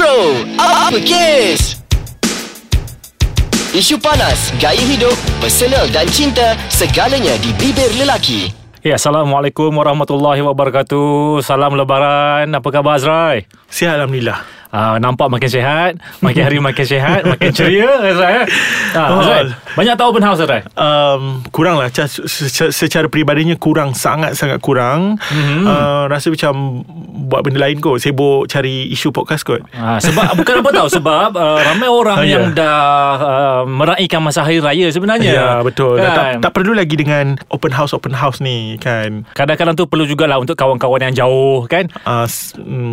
Bro, apa kes? Isu panas, gaya hidup, personal dan cinta, segalanya di bibir lelaki. Ya, Assalamualaikum warahmatullahi wabarakatuh. Salam lebaran. Apa khabar Azrai? Sihat Alhamdulillah Uh, nampak makin sihat Makin hari makin sihat Makin ceria Azrai uh, Oh. Azrai Banyak tahu open house Azrai um, Kurang lah Ca- se- Secara peribadinya kurang Sangat-sangat kurang. Mm-hmm. uh, Rasa macam Buat benda lain kot Sibuk cari isu podcast kot. Uh, Sebab Bukan apa tahu Sebab uh, Ramai orang Ah, ya. yang dah uh, Meraihkan masa hari raya sebenarnya. Ya betul. Kan? tak, tak perlu lagi dengan Open house Open house ni kan? Kadang-kadang tu perlu jugalah Untuk kawan-kawan yang jauh Kan? Uh,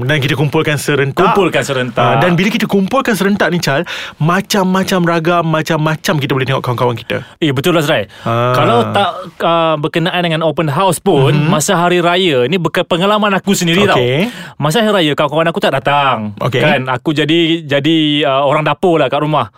Dan kita kumpulkan serentak. Kumpulkan serentak Uh, dan bila kita kumpulkan serentak ni Chal Macam-macam ragam Macam-macam kita boleh tengok kawan-kawan kita Eh betul lah Azrai Ah. Kalau tak uh, berkenaan dengan open house pun mm-hmm. Masa hari raya Ni pengalaman aku sendiri Okey. tau Masa hari raya kawan-kawan aku tak datang Okey. Kan aku jadi jadi uh, orang dapur lah kat rumah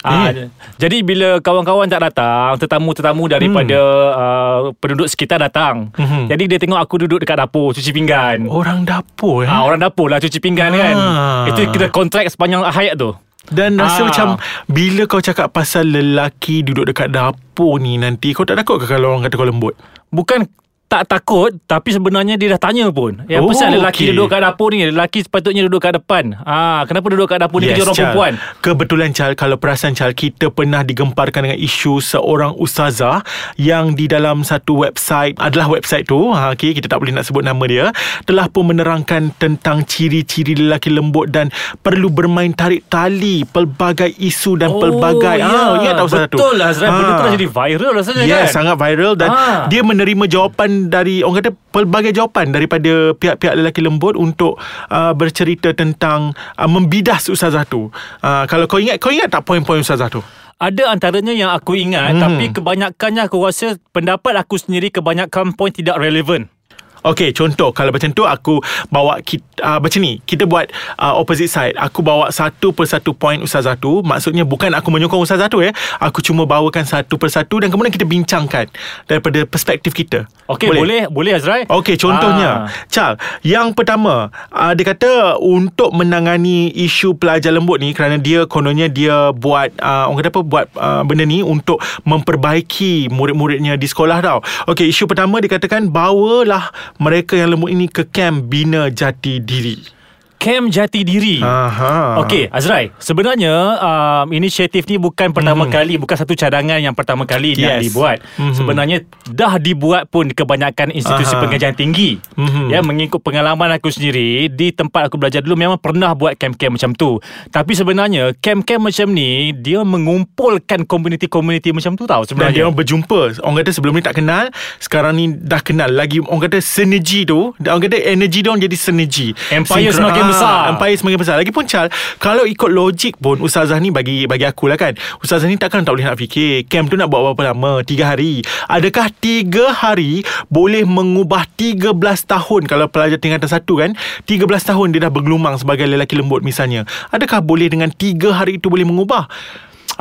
Ah, Eh. Jadi bila kawan-kawan tak datang Tetamu-tetamu daripada uh, penduduk sekitar datang Mhm. Jadi dia tengok aku duduk dekat dapur Cuci pinggan Orang dapur eh? Ah, orang dapur lah cuci pinggan kan Ah. Itu kita kontrak sepanjang hayat tu Dan rasa Ah. macam Bila kau cakap pasal lelaki Duduk dekat dapur ni Nanti kau tak takut ke Kalau orang kata kau lembut Bukan tak takut Tapi sebenarnya dia dah tanya pun Yang Oh, oh, pasal lelaki okey. duduk kat dapur ni Lelaki sepatutnya duduk kat depan ah, Kenapa duduk kat dapur ni Kerja orang Chal. perempuan Kebetulan Chal Kalau perasan Chal Kita pernah digemparkan dengan isu Seorang ustazah Yang di dalam satu website Adalah website tu ha, okay, Kita tak boleh nak sebut nama dia Telah pun menerangkan Tentang ciri-ciri lelaki lembut Dan perlu bermain tarik tali Pelbagai isu Dan pelbagai ah, Ingat tak ustazah tu Oh, ya. Betul lah Azrai Benda tu Ah. dah jadi viral rasanya Ya, kan sangat viral dan Ah. dia menerima jawapan dari orang kata pelbagai jawapan daripada pihak-pihak lelaki lembut untuk uh, bercerita tentang uh, membidas ustazah tu. Uh, kalau kau ingat kau ingat tak poin-poin ustazah tu? Ada antaranya yang aku ingat Hmm. Tapi kebanyakannya aku rasa Pendapat aku sendiri Kebanyakan poin tidak relevan Okey, contoh kalau macam tu aku bawa kita, uh, macam ni. Kita buat uh, opposite side. Aku bawa satu persatu point ustazah tu. Maksudnya bukan aku menyokong ustazah tu ya. Aku cuma bawakan satu persatu dan kemudian kita bincangkan daripada perspektif kita. Okey boleh Boleh Azrai Okey, contohnya. Ah. Chal, yang pertama, uh, dia kata untuk menangani isu pelajar lembut ni kerana dia kononnya dia buat uh, orang kata apa buat uh, benda ni untuk memperbaiki murid-muridnya di sekolah tau. Okey, isu pertama dikatakan bawalah mereka yang lembut ini ke kem bina jati diri. Camp Jati Diri Aha. Okey Azrai Sebenarnya um, Inisiatif ni bukan pertama mm-hmm. kali Bukan satu cadangan yang pertama kali yes. Yang dibuat mm-hmm. Sebenarnya Dah dibuat pun Kebanyakan institusi Aha. pengajian tinggi Mhm. Ya Mengikut pengalaman aku sendiri Di tempat aku belajar dulu Memang pernah buat camp-camp macam tu Tapi sebenarnya Camp-camp macam ni Dia mengumpulkan Komuniti-komuniti macam tu tau Dan Sebenarnya dia orang berjumpa Orang kata sebelum ni tak kenal Sekarang ni dah kenal Lagi orang kata sinergi tu Orang kata energi dia orang jadi sinergi Empire Sinkro- semakin Ah, besar. Empire semakin besar. Lagipun Chal Kalau ikut logik pun Ustazah ni bagi bagi aku lah kan Ustazah ni takkan tak boleh nak fikir Camp tu nak buat berapa lama? Tiga hari. Adakah tiga hari Boleh mengubah 13 tahun? Kalau pelajar tingkatan satu kan 13 tahun dia dah bergelumang Sebagai lelaki lembut misalnya. Adakah boleh dengan tiga hari itu Boleh mengubah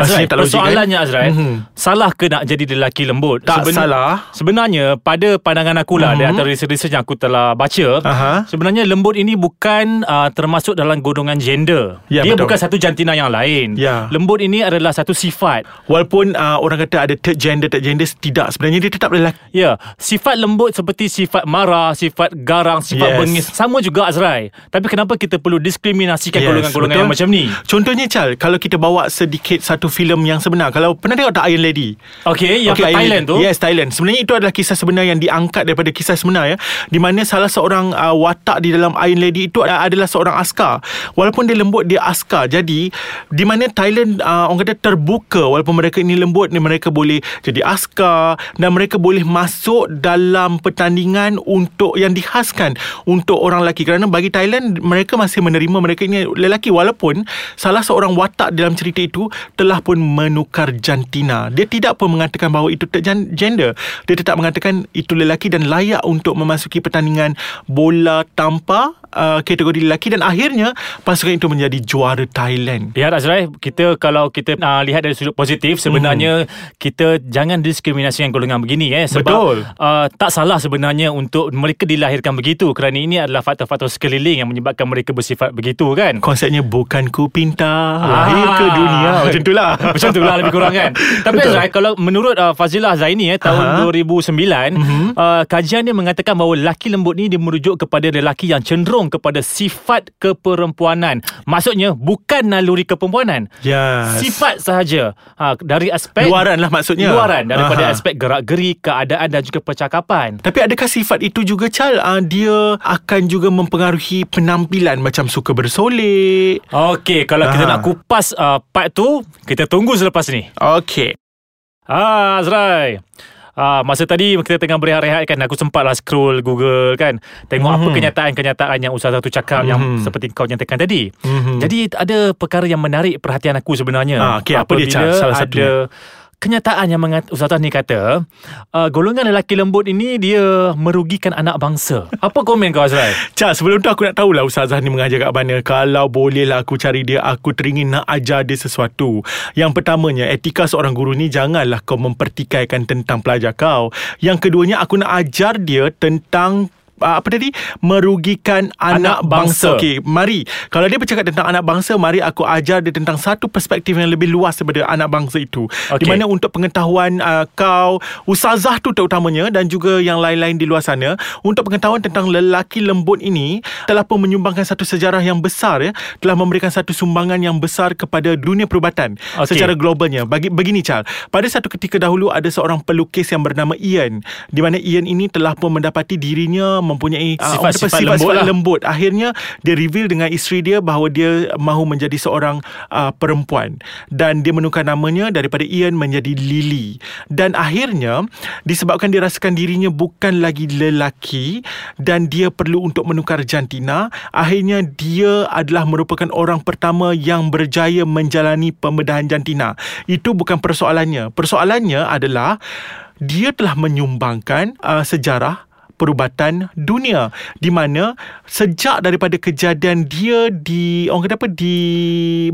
Azrai, tak logik, kan? persoalannya Azrai, Mhm. mm-hmm. salah ke nak jadi lelaki lembut? Tak salah. Sebenarnya pada pandangan aku lah, mm-hmm. Mhm. di antara research yang aku telah baca, Aha. sebenarnya lembut ini bukan uh, termasuk dalam golongan gender. Ya, Dia betul. bukan satu jantina yang lain. Ya. Lembut ini adalah satu sifat. Walaupun uh, orang kata ada third gender, third gender Tidak Sebenarnya dia tetap lelaki Ya, sifat lembut seperti sifat marah, sifat garang, sifat Yes. bengis sama juga Azrai. Tapi kenapa kita perlu diskriminasikan Yes, golongan-golongan betul. yang macam ni? Contohnya Chal Kalau kita bawa sedikit Satu filem yang sebenar. Kalau pernah tengok tak Iron Lady? Okey, yang okay, Thailand Lady. tu. Yes Thailand. Sebenarnya itu adalah kisah sebenar Yang diangkat daripada kisah sebenar ya. Di mana salah seorang uh, Watak di dalam Iron Lady itu Adalah seorang askar. Walaupun dia lembut Dia askar. Jadi Di mana Thailand uh, Orang kata terbuka Walaupun mereka ini lembut ni Mereka boleh Jadi askar Dan mereka boleh masuk Dalam pertandingan Untuk Yang dihaskan Untuk orang lelaki. Kerana bagi Thailand Mereka masih menerima Mereka ini lelaki. Walaupun Salah seorang watak Dalam cerita itu Telah telah pun menukar jantina. Dia tidak pun mengatakan bahawa itu gender. Dia tetap mengatakan itu lelaki dan layak untuk memasuki pertandingan bola tanpa uh, kategori lelaki dan akhirnya pasukan itu menjadi juara Thailand. Ya Azrai, kita kalau kita uh, lihat dari sudut positif sebenarnya hmm. kita jangan diskriminasi yang golongan begini eh sebab Betul. Uh, tak salah sebenarnya untuk mereka dilahirkan begitu kerana ini adalah faktor-faktor sekeliling yang menyebabkan mereka bersifat begitu kan. Konsepnya bukan ku pinta lahir ke dunia macam itulah. Macam itulah lebih kurang kan. Tapi. Azrai kalau menurut uh, Fazilah Zaini eh tahun Aha. 2009 Mhm. uh, kajian dia mengatakan bahawa lelaki lembut ni dia merujuk kepada lelaki yang cenderung kepada sifat keperempuanan. Maksudnya bukan naluri keperempuanan. Yes. Sifat sahaja ha, Dari aspek Luaran lah maksudnya. Luaran Daripada Aha. aspek gerak-geri Keadaan dan juga percakapan Tapi adakah sifat itu juga Chal uh, Dia akan juga mempengaruhi penampilan Macam suka bersolek Okey Kalau kita Aha. nak kupas uh, part tu Kita tunggu selepas ni Okay Ah, Azrai Ah, masa tadi kita tengah berehat-rehat kan aku sempatlah scroll Google kan tengok mm-hmm. apa Mhm. kenyataan-kenyataan yang ustazah tu cakap mm-hmm. yang Mhm. seperti kau nyatakan tadi. Mhm. Jadi ada perkara yang menarik perhatian aku sebenarnya. Ah, okey, apa dia? Apabila Salah ada satunya. Kenyataan yang mengat, ustazah ni kata uh, golongan lelaki lembut ini dia merugikan anak bangsa. Apa komen kau Azrai? Chal sebelum tu aku nak tahulah Ustazah ni mengajar kat mana Kalau bolehlah aku cari dia Aku teringin nak ajar dia sesuatu Yang pertamanya Etika seorang guru ni Janganlah kau mempertikaikan tentang pelajar kau Yang keduanya Aku nak ajar dia tentang apa tadi merugikan anak, Anak bangsa. bangsa. Okey, mari. Kalau dia bercakap tentang anak bangsa, mari aku ajar dia tentang satu perspektif yang lebih luas daripada anak bangsa itu. Okey. Di mana untuk pengetahuan uh, kau, ustazah tu terutamanya dan juga yang lain-lain di luar sana, untuk pengetahuan tentang lelaki lembut ini telah pun menyumbangkan satu sejarah yang besar ya, telah memberikan satu sumbangan yang besar kepada dunia perubatan Okey. secara globalnya. Bagi begini Chal, pada satu ketika dahulu ada seorang pelukis yang bernama Ian, di mana Ian ini telah pun mendapati dirinya mempunyai ah, orang kata Sifat-sifat lembut lah. lembut. Akhirnya dia reveal dengan isteri dia bahawa dia mahu menjadi seorang uh, perempuan dan dia menukar namanya daripada Ian menjadi Lily. Dan akhirnya disebabkan dia rasakan dirinya bukan lagi lelaki dan dia perlu untuk menukar jantina, akhirnya dia adalah merupakan orang pertama yang berjaya menjalani pembedahan jantina. Itu bukan persoalannya. Persoalannya adalah dia telah menyumbangkan uh, sejarah perubatan dunia di mana sejak daripada kejadian dia di orang kata apa di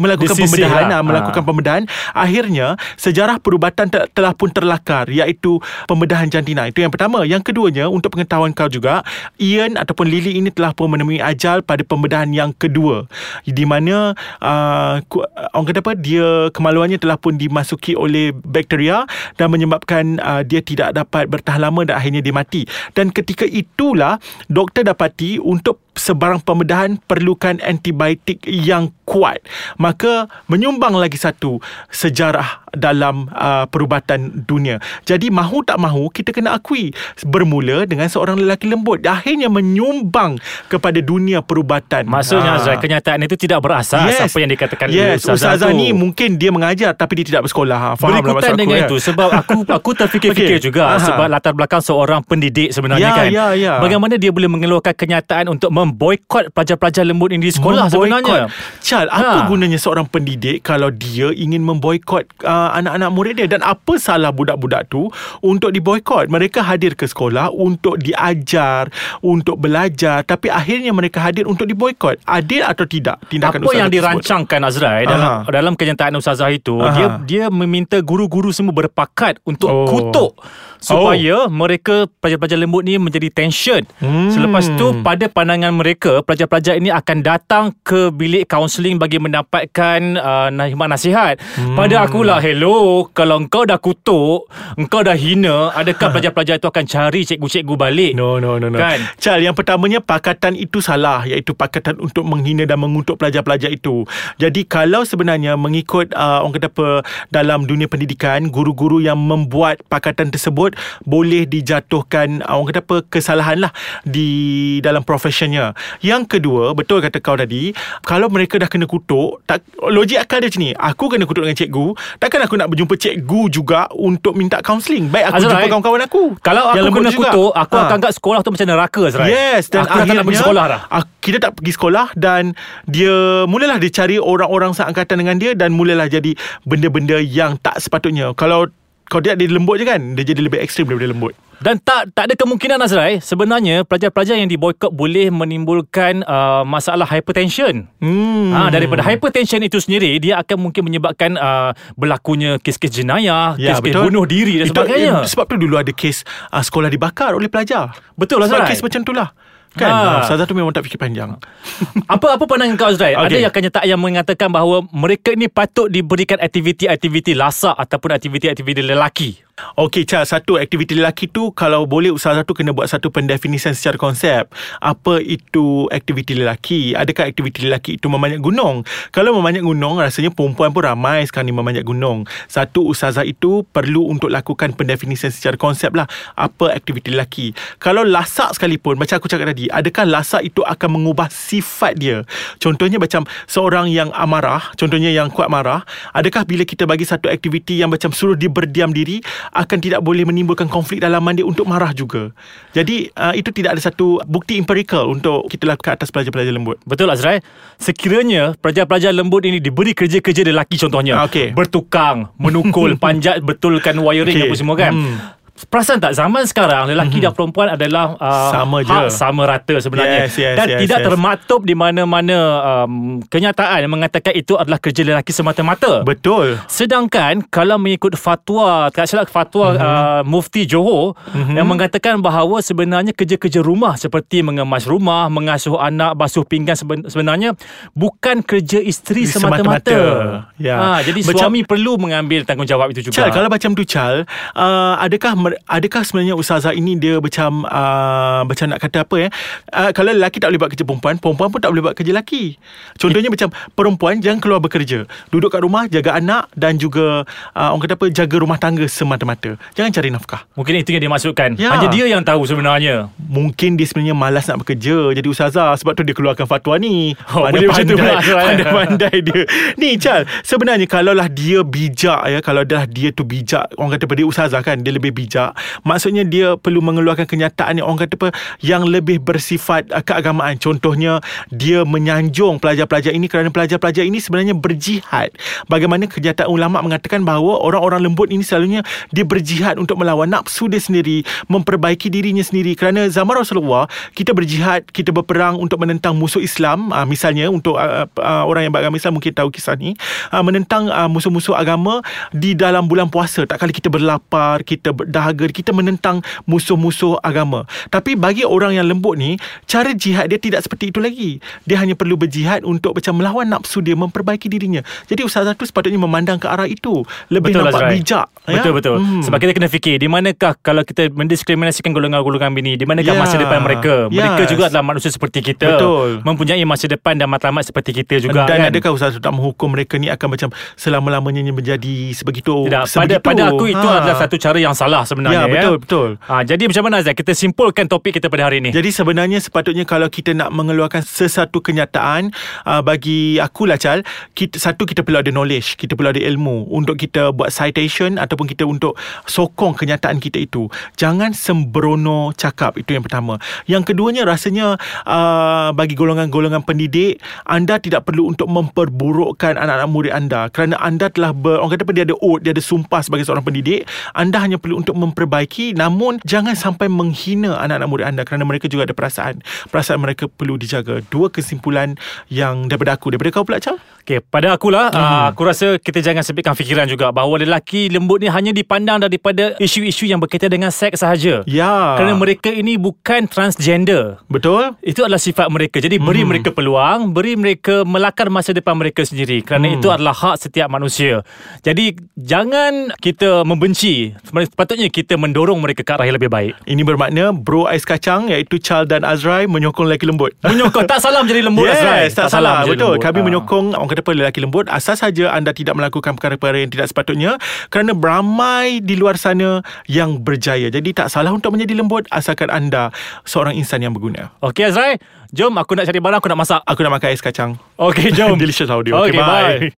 melakukan pembedahan lah. lah. melakukan Ah. pembedahan akhirnya sejarah perubatan te- telah pun terlakar iaitu pembedahan jantina itu yang pertama yang keduanya untuk pengetahuan kau juga Ian ataupun Lily ini telah pun menemui ajal pada pembedahan yang kedua di mana uh, orang kata apa dia kemaluannya telah pun dimasuki oleh bakteria dan menyebabkan uh, dia tidak dapat bertahan lama dan akhirnya dia mati dan ketika itulah doktor dapati untuk sebarang pembedahan perlukan antibiotik yang kuat maka menyumbang lagi satu sejarah dalam uh, perubatan dunia jadi mahu tak mahu kita kena akui bermula dengan seorang lelaki lembut akhirnya menyumbang kepada dunia perubatan Maksudnya Ah. Azrai kenyataan itu tidak berasas apa yang dikatakan yes, ustazah, ustazah ni mungkin dia mengajar tapi dia tidak bersekolah ha, faham lah Berikutan dengan aku, ya? itu sebab aku aku terfikir-fikir Okey. juga Aha. sebab latar belakang seorang pendidik sebenarnya Ya, kan. Ya, ya. Bagaimana dia boleh mengeluarkan kenyataan untuk memboikot pelajar-pelajar lembut ini di sekolah sebenarnya. Chal, apa Ha. gunanya seorang pendidik kalau dia ingin memboikot uh, anak-anak murid dia dan apa salah budak-budak tu untuk diboikot? Mereka hadir ke sekolah untuk diajar, untuk belajar tapi akhirnya mereka hadir untuk diboikot. Adil atau tidak tindakan Apa yang tersebut? dirancangkan Azrai dalam Aha. dalam kenyataan ustazah itu Aha. dia dia meminta guru-guru semua berpakat untuk Oh. kutuk supaya mereka pelajar-pelajar lembut ni menjadi tension. Hmm. Selepas tu pada pandangan mereka pelajar-pelajar ini akan datang ke bilik kaunseling bagi mendapatkan uh, nasihat. Hmm. Pada akulah hello kalau engkau dah kutuk, engkau dah hina, adakah pelajar-pelajar itu akan cari cikgu-cikgu balik? No, no, no, no. Kan? Chal, yang pertamanya pakatan itu salah iaitu pakatan untuk menghina dan mengutuk pelajar-pelajar itu. Jadi kalau sebenarnya mengikut uh, orang kata apa dalam dunia pendidikan, guru-guru yang membuat pakatan tersebut boleh dijatuhkan uh, orang kata apa kesalahan lah di dalam profesionnya. Yang kedua, betul kata kau tadi, kalau mereka dah kena kutuk, tak logik akal dia macam ni. Aku kena kutuk dengan cikgu, takkan aku nak berjumpa cikgu juga untuk minta counselling. Baik aku Azrai, jumpa kawan-kawan aku. Kalau aku kena juga. kutuk Aku Ha. akan anggap sekolah tu macam neraka Azrai Yes dan Aku dah tak nak pergi sekolah dah ah, Kita tak pergi sekolah Dan dia Mulalah dia cari orang-orang seangkatan dengan dia Dan mulalah jadi Benda-benda yang tak sepatutnya Kalau Kalau dia dia lembut je kan Dia jadi lebih ekstrim daripada lembut Dan tak tak ada kemungkinan Azrai Sebenarnya Pelajar-pelajar yang diboykot Boleh menimbulkan uh, Masalah hypertension hmm. Ha, daripada hypertension itu sendiri dia akan mungkin menyebabkan uh, berlakunya kes-kes jenayah, Ya, kes-kes betul. bunuh diri dan Itu- sebagainya. eh, Sebab tu dulu ada kes uh, Sekolah dibakar oleh pelajar Betul lah, Sebab Azrai. kes macam tu lah Kan Ha. Ustazah tu memang tak fikir panjang apa apa pandangan kau Azrai? Ada Okey. yang kenyataan yang mengatakan bahawa mereka ini patut diberikan aktiviti-aktiviti lasak ataupun aktiviti-aktiviti lelaki. Okey, Char, satu aktiviti lelaki tu kalau boleh usaha tu kena buat satu pendefinisian secara konsep. Apa itu aktiviti lelaki? Adakah aktiviti lelaki itu memanjat gunung? Kalau memanjat gunung, rasanya perempuan pun ramai sekarang ni memanjat gunung. Satu usaha itu perlu untuk lakukan pendefinisian secara konsep lah. Apa aktiviti lelaki? Kalau lasak sekalipun, macam aku cakap tadi, adakah lasak itu akan mengubah sifat dia? Contohnya macam seorang yang amarah, contohnya yang kuat marah, adakah bila kita bagi satu aktiviti yang macam suruh dia berdiam diri, akan tidak boleh menimbulkan konflik dalaman dia untuk marah juga. Jadi uh, itu tidak ada satu bukti empirical untuk kita lakukan atas pelajar-pelajar lembut. Betul Azrai? Sekiranya pelajar-pelajar lembut ini diberi kerja-kerja lelaki contohnya. Ah, okey. Bertukang, menukul, panjat, betulkan wiring Okey. apa semua kan. Hmm. Perasan tak zaman sekarang lelaki dan perempuan adalah uh, Sama je. hak sama rata sebenarnya Yes, yes, dan yes, tidak yes. termaktub di mana-mana um, kenyataan yang mengatakan itu adalah kerja lelaki semata-mata. Betul. Sedangkan kalau mengikut fatwa, tak salah fatwa Mhm. uh-huh. uh, Mufti Johor uh-huh. yang mengatakan bahawa sebenarnya kerja-kerja rumah seperti mengemas rumah, mengasuh anak, basuh pinggan seben- sebenarnya bukan kerja isteri semata-mata. Semata-mata. Ya. Ha, jadi Macam- suami perlu mengambil tanggungjawab itu juga. Chal, kalau macam tu Chal, uh, adakah adakah sebenarnya ustazah ini dia macam uh, macam nak kata apa ya? Uh, kalau lelaki tak boleh buat kerja perempuan, perempuan pun tak boleh buat kerja lelaki. Contohnya macam perempuan jangan keluar bekerja. Duduk kat rumah jaga anak dan juga uh, orang kata apa jaga rumah tangga semata-mata. Jangan cari nafkah. Mungkin itu yang dimaksudkan. Ya. Hanya dia yang tahu sebenarnya. Mungkin dia sebenarnya malas nak bekerja Jadi ustazah Sebab tu dia keluarkan fatwa ni Oh, boleh macam tu Azrael. Pandai-pandai dia Ni Chal Sebenarnya Kalaulah dia bijak ya Kalau dah dia tu bijak Orang kata pada dia ustazah kan Dia lebih bijak Maksudnya dia perlu mengeluarkan kenyataan yang Orang kata apa? Yang lebih bersifat uh, keagamaan. Contohnya Dia menyanjung pelajar-pelajar ini Kerana pelajar-pelajar ini sebenarnya berjihad. Bagaimana kenyataan ulama' mengatakan bahawa Orang-orang lembut ini selalunya Dia berjihad untuk melawan nafsu dia sendiri Memperbaiki dirinya sendiri. Kerana zaman Rasulullah Kita berjihad Kita berperang untuk menentang musuh Islam. Uh, Misalnya untuk uh, uh, orang yang beragama Islam Mungkin tahu kisah ni. Uh, Menentang uh, musuh-musuh agama Di dalam bulan puasa. Tak kali kita berlapar Kita berdahaga Kita menentang musuh-musuh agama Tapi bagi orang yang lembut ni Cara jihad dia tidak seperti itu lagi Dia hanya perlu berjihad Untuk macam melawan nafsu dia Memperbaiki dirinya Jadi ustazah tu sepatutnya memandang ke arah itu Lebih Betul nampak Azrai. bijak ya? Betul betul. Hmm. Sebab kita kena fikir di manakah kalau kita mendiskriminasikan golongan-golongan bini, di manakah Ya. masa depan mereka? Mereka juga adalah manusia seperti kita. Betul. Mempunyai masa depan dan matlamat seperti kita juga Dan kan. adakah ustaz tak menghukum mereka ni akan macam selama-lamanya menjadi sebegitu tidak, pada sebegitu? pada aku itu adalah satu cara yang salah sebenarnya Ya, betul, betul. Ha, jadi macam mana Azad kita simpulkan topik kita pada hari ini. Jadi sebenarnya sepatutnya kalau kita nak mengeluarkan sesuatu kenyataan uh, bagi aku lah Chal, kita, satu kita perlu ada knowledge, kita perlu ada ilmu untuk kita buat citation ataupun kita untuk sokong kenyataan kita itu. Jangan sembrono cakap itu yang pertama. Yang keduanya rasanya uh, bagi golongan-golongan pendidik anda tidak perlu untuk memperburukkan anak-anak murid anda kerana anda telah ber, orang kata apa dia ada oath, dia ada sumpah sebagai seorang pendidik. Anda hanya perlu untuk memperbaiki namun jangan sampai menghina anak-anak murid anda kerana mereka juga ada perasaan. Perasaan mereka perlu dijaga. Dua kesimpulan yang daripada aku. Daripada kau pula Chal? Okey, pada akulah Mhm. uh, aku rasa kita jangan sempitkan fikiran juga bahawa lelaki lembut ni hanya dipandang daripada isu-isu yang berkaitan dengan seks sahaja. Ya. Kerana mereka ini bukan transgender. Betul? Itu adalah sifat mereka. Jadi beri Hmm. mereka peluang, beri mereka melakar masa depan mereka sendiri. Kerana Hmm. itu adalah hak setiap manusia. Jadi jangan kita membenci. Sepatutnya kita mendorong mereka ke arah yang lebih baik. Ini bermakna bro ais kacang iaitu Charles dan Azrai menyokong lelaki lembut. Menyokong tak salah menjadi lembut Yes, Azrai. tak, salah. menjadi Betul. lembut. Kami Ah. menyokong orang kata apa lelaki lembut asal saja anda tidak melakukan perkara-perkara yang tidak sepatutnya kerana beramai di luar sana yang berjaya. Jadi tak salah untuk menjadi lembut asalkan anda seorang insan yang berguna. Okey Azrai, jom aku nak cari barang aku nak masak. Aku nak makan ais kacang. Okey, jom. Delicious audio. Okey, Okay, bye. bye.